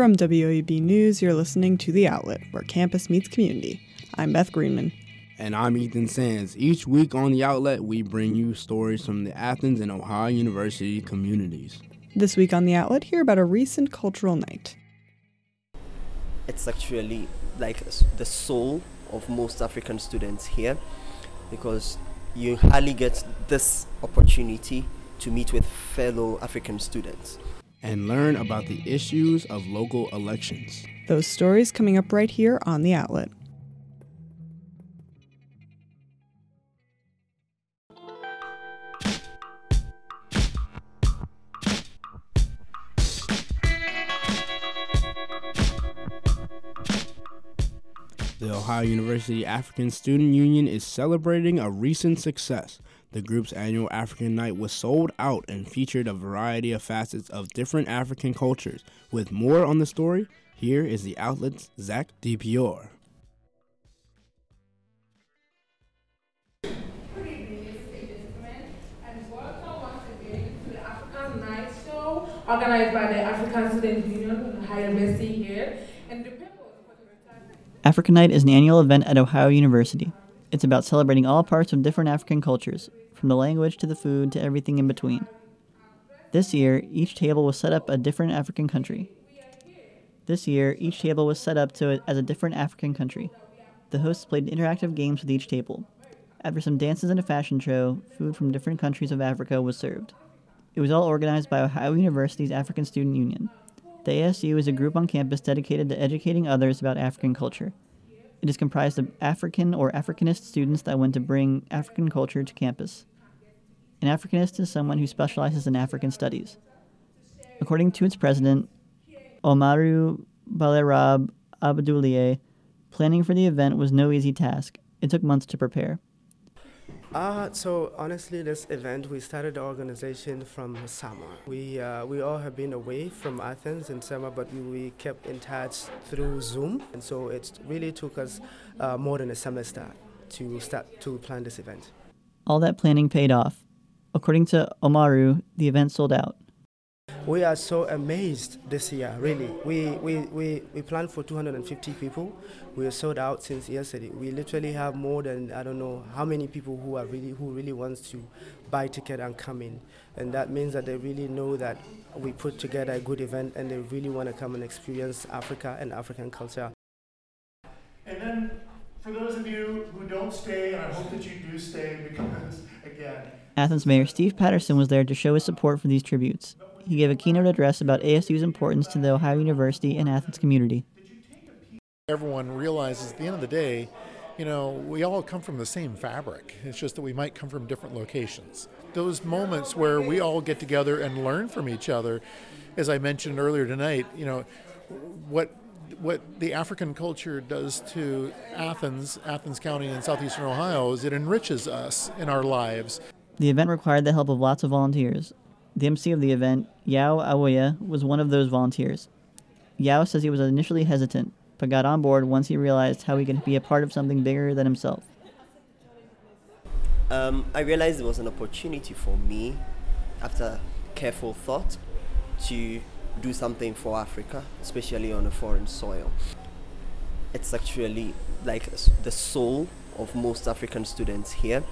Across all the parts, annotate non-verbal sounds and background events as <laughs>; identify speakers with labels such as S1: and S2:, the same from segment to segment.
S1: From WOUB News, you're listening to The Outlet, where campus meets community. I'm Beth Greenman.
S2: And I'm Ethan Sands. Each week on The Outlet, we bring you stories from the Athens and Ohio University communities.
S1: This week on The Outlet, hear about a recent cultural night.
S3: It's actually like the soul of most African students here because you hardly get this opportunity to meet with fellow African students
S2: and learn about the issues of local elections.
S1: Those stories coming up right here on The Outlet.
S2: The Ohio University African Student Union is celebrating a recent success. The group's annual African Night was sold out and featured a variety of facets of different African cultures. With more on the story, here is the outlet's Zach DiPiore.
S4: organized by the African Student Union, Ohio University here.
S5: African Night is an annual event at Ohio University. It's about celebrating all parts of different African cultures, from the language to the food to everything in between. This year, each table was set up a different African country. This year, each table was set up to as a different African country. The hosts played interactive games with each table. After some dances and a fashion show, food from different countries of Africa was served. It was all organized by Ohio University's African Student Union. The ASU is a group on campus dedicated to educating others about African culture. It is comprised of African or Africanist students that want to bring African culture to campus. An Africanist is someone who specializes in African studies. According to its president, Omaru Balerab Abdulier, planning for the event was no easy task. It took months to prepare.
S6: Uh, so honestly, this event we started the organization from summer. We uh, we all have been away from Athens in summer, but we, we kept in touch through Zoom, and so it really took us uh, more than a semester to start to plan this event.
S5: All that planning paid off. According to Omaru, the event sold out.
S6: We are so amazed this year, really. We, we, we, we planned for 250 people. We are sold out since yesterday. We literally have more than, I don't know how many people who are really, who really wants to buy ticket and come in. And that means that they really know that we put together a good event and they really want to come and experience Africa and African culture.
S7: And then for those of you who don't stay, and I hope that you do stay because, again,
S5: Athens Mayor Steve Patterson was there to show his support for these tributes. He gave a keynote address about ASU's importance to the Ohio University and Athens community.
S8: Everyone realizes at the end of the day, you know, we all come from the same fabric. It's just that we might come from different locations. Those moments where we all get together and learn from each other, as I mentioned earlier tonight, you know, what what the African culture does to Athens, Athens County in southeastern Ohio is it enriches us in our lives.
S5: The event required the help of lots of volunteers. The MC of the event, Yao Awoya, was one of those volunteers. Yao says he was initially hesitant, but got on board once he realized how he could be a part of something bigger than himself.
S3: Um, I realized it was an opportunity for me, after careful thought, to do something for Africa, especially on a foreign soil. It's actually like the soul of most African students here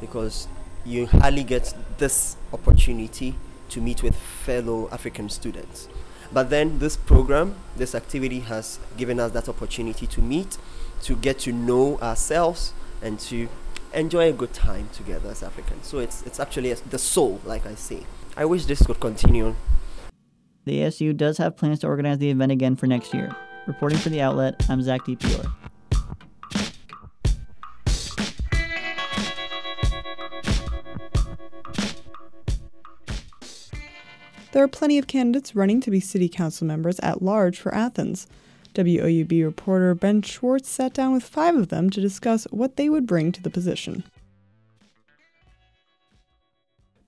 S3: because you hardly get this opportunity to meet with fellow African students. But then this program, this activity has given us that opportunity to meet, to get to know ourselves, and to enjoy a good time together as Africans. So it's, it's actually the soul, like I say. I wish this could continue.
S5: The ASU does have plans to organize the event again for next year. Reporting for the outlet, I'm Zach DiPiore.
S1: There are plenty of candidates running to be city council members at large for Athens. WOUB reporter Ben Schwartz sat down with five of them to discuss what they would bring to the position.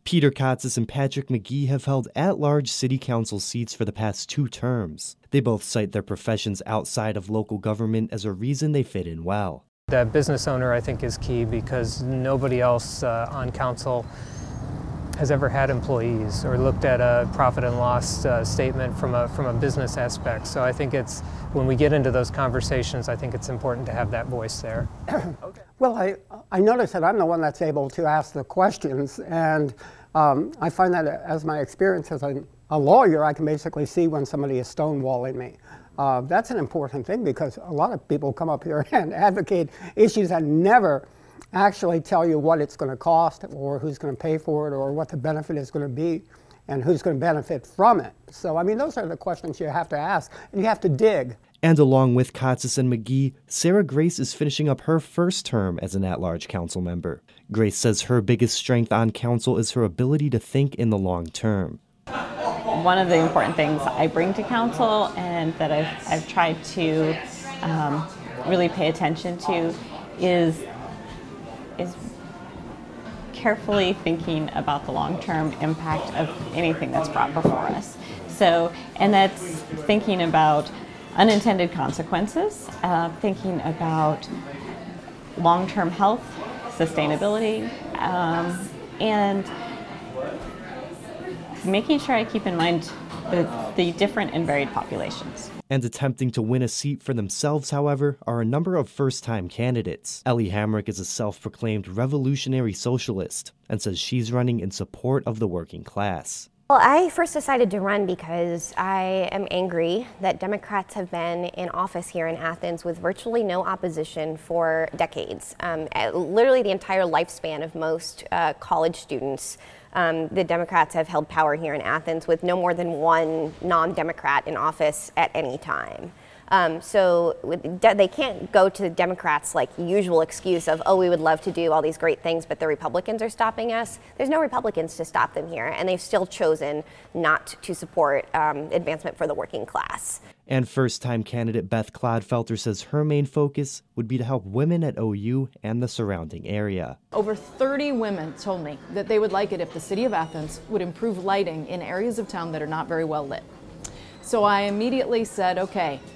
S9: Peter Kotses and Patrick McGee have held at large city council seats for the past two terms. They both cite their professions outside of local government as a reason they fit in well.
S10: The business owner, I think, is key because nobody else uh, on council has ever had employees or looked at a profit and loss uh, statement from a from a business aspect. So I think it's when we get into those conversations, I think it's important to have that voice there. <coughs>
S11: okay. Well, I I notice that I'm the one that's able to ask the questions, and um, I find that as my experience as a, a, lawyer, I can basically see when somebody is stonewalling me. Uh, that's an important thing because a lot of people come up here <laughs> and advocate issues that never actually tell you what it's going to cost or who's going to pay for it or what the benefit is going to be and who's going to benefit from it. So, I mean, those are the questions you have to ask and you have to dig.
S9: And along with Kotses and McGee, Sarah Grace is finishing up her first term as an at large council member. Grace says her biggest strength on council is her ability to think in the long term.
S12: One of the important things I bring to council and that I've, I've tried to um, really pay attention to is is carefully thinking about the long-term impact of anything that's brought before us. So, and that's thinking about unintended consequences, uh, thinking about long-term health, sustainability, um, and making sure I keep in mind the, the different and varied populations.
S9: And attempting to win a seat for themselves, however, are a number of first time candidates. Ellie Hamrick is a self proclaimed revolutionary socialist and says she's running in support of the working class.
S13: Well, I first decided to run because I am angry that Democrats have been in office here in Athens with virtually no opposition for decades. Um, literally, the entire lifespan of most uh, college students um, the Democrats have held power here in Athens with no more than one non Democrat in office at any time. Um, so they can't go to the Democrats like usual excuse of, oh, we would love to do all these great things, but the Republicans are stopping us. There's no Republicans to stop them here, and they've still chosen not to support um, advancement for the working class.
S9: And first time candidate Beth Clodfelter says her main focus would be to help women at OU and the surrounding area.
S14: Over 30 women told me that they would like it if the city of Athens would improve lighting in areas of town that are not very well lit. So I immediately said, okay, I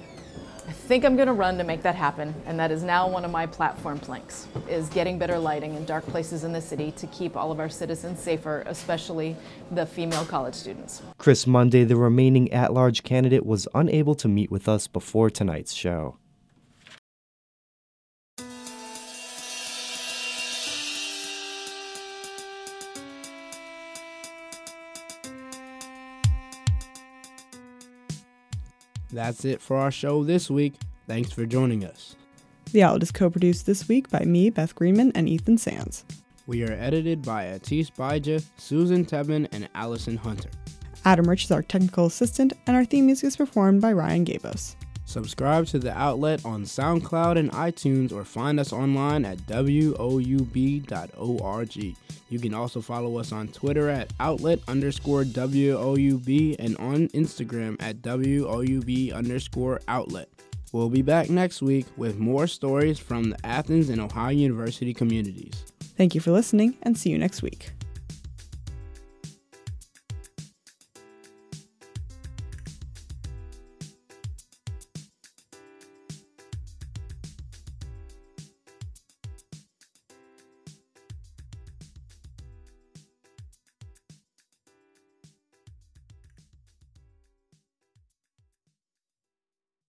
S14: think I'm going to run to make that happen, and that is now one of my platform planks, is getting better lighting in dark places in the city to keep all of our citizens safer, especially the female college students.
S9: Chris Monday, the remaining at-large candidate, was unable to meet with us before tonight's show.
S2: That's it for our show this week. Thanks for joining us.
S1: The Outlet is co produced this week by me, Beth Greenman, and Ethan Sands.
S2: We are edited by Atis Baija, Susan Tebman, and Allison Hunter.
S1: Adam Rich is our technical assistant, and our theme music is performed by Ryan Gabos.
S2: Subscribe to the outlet on SoundCloud and iTunes or find us online at woub.org. You can also follow us on Twitter at outlet underscore WOUB and on Instagram at WOUB underscore outlet. We'll be back next week with more stories from the Athens and Ohio University communities.
S1: Thank you for listening and see you next week.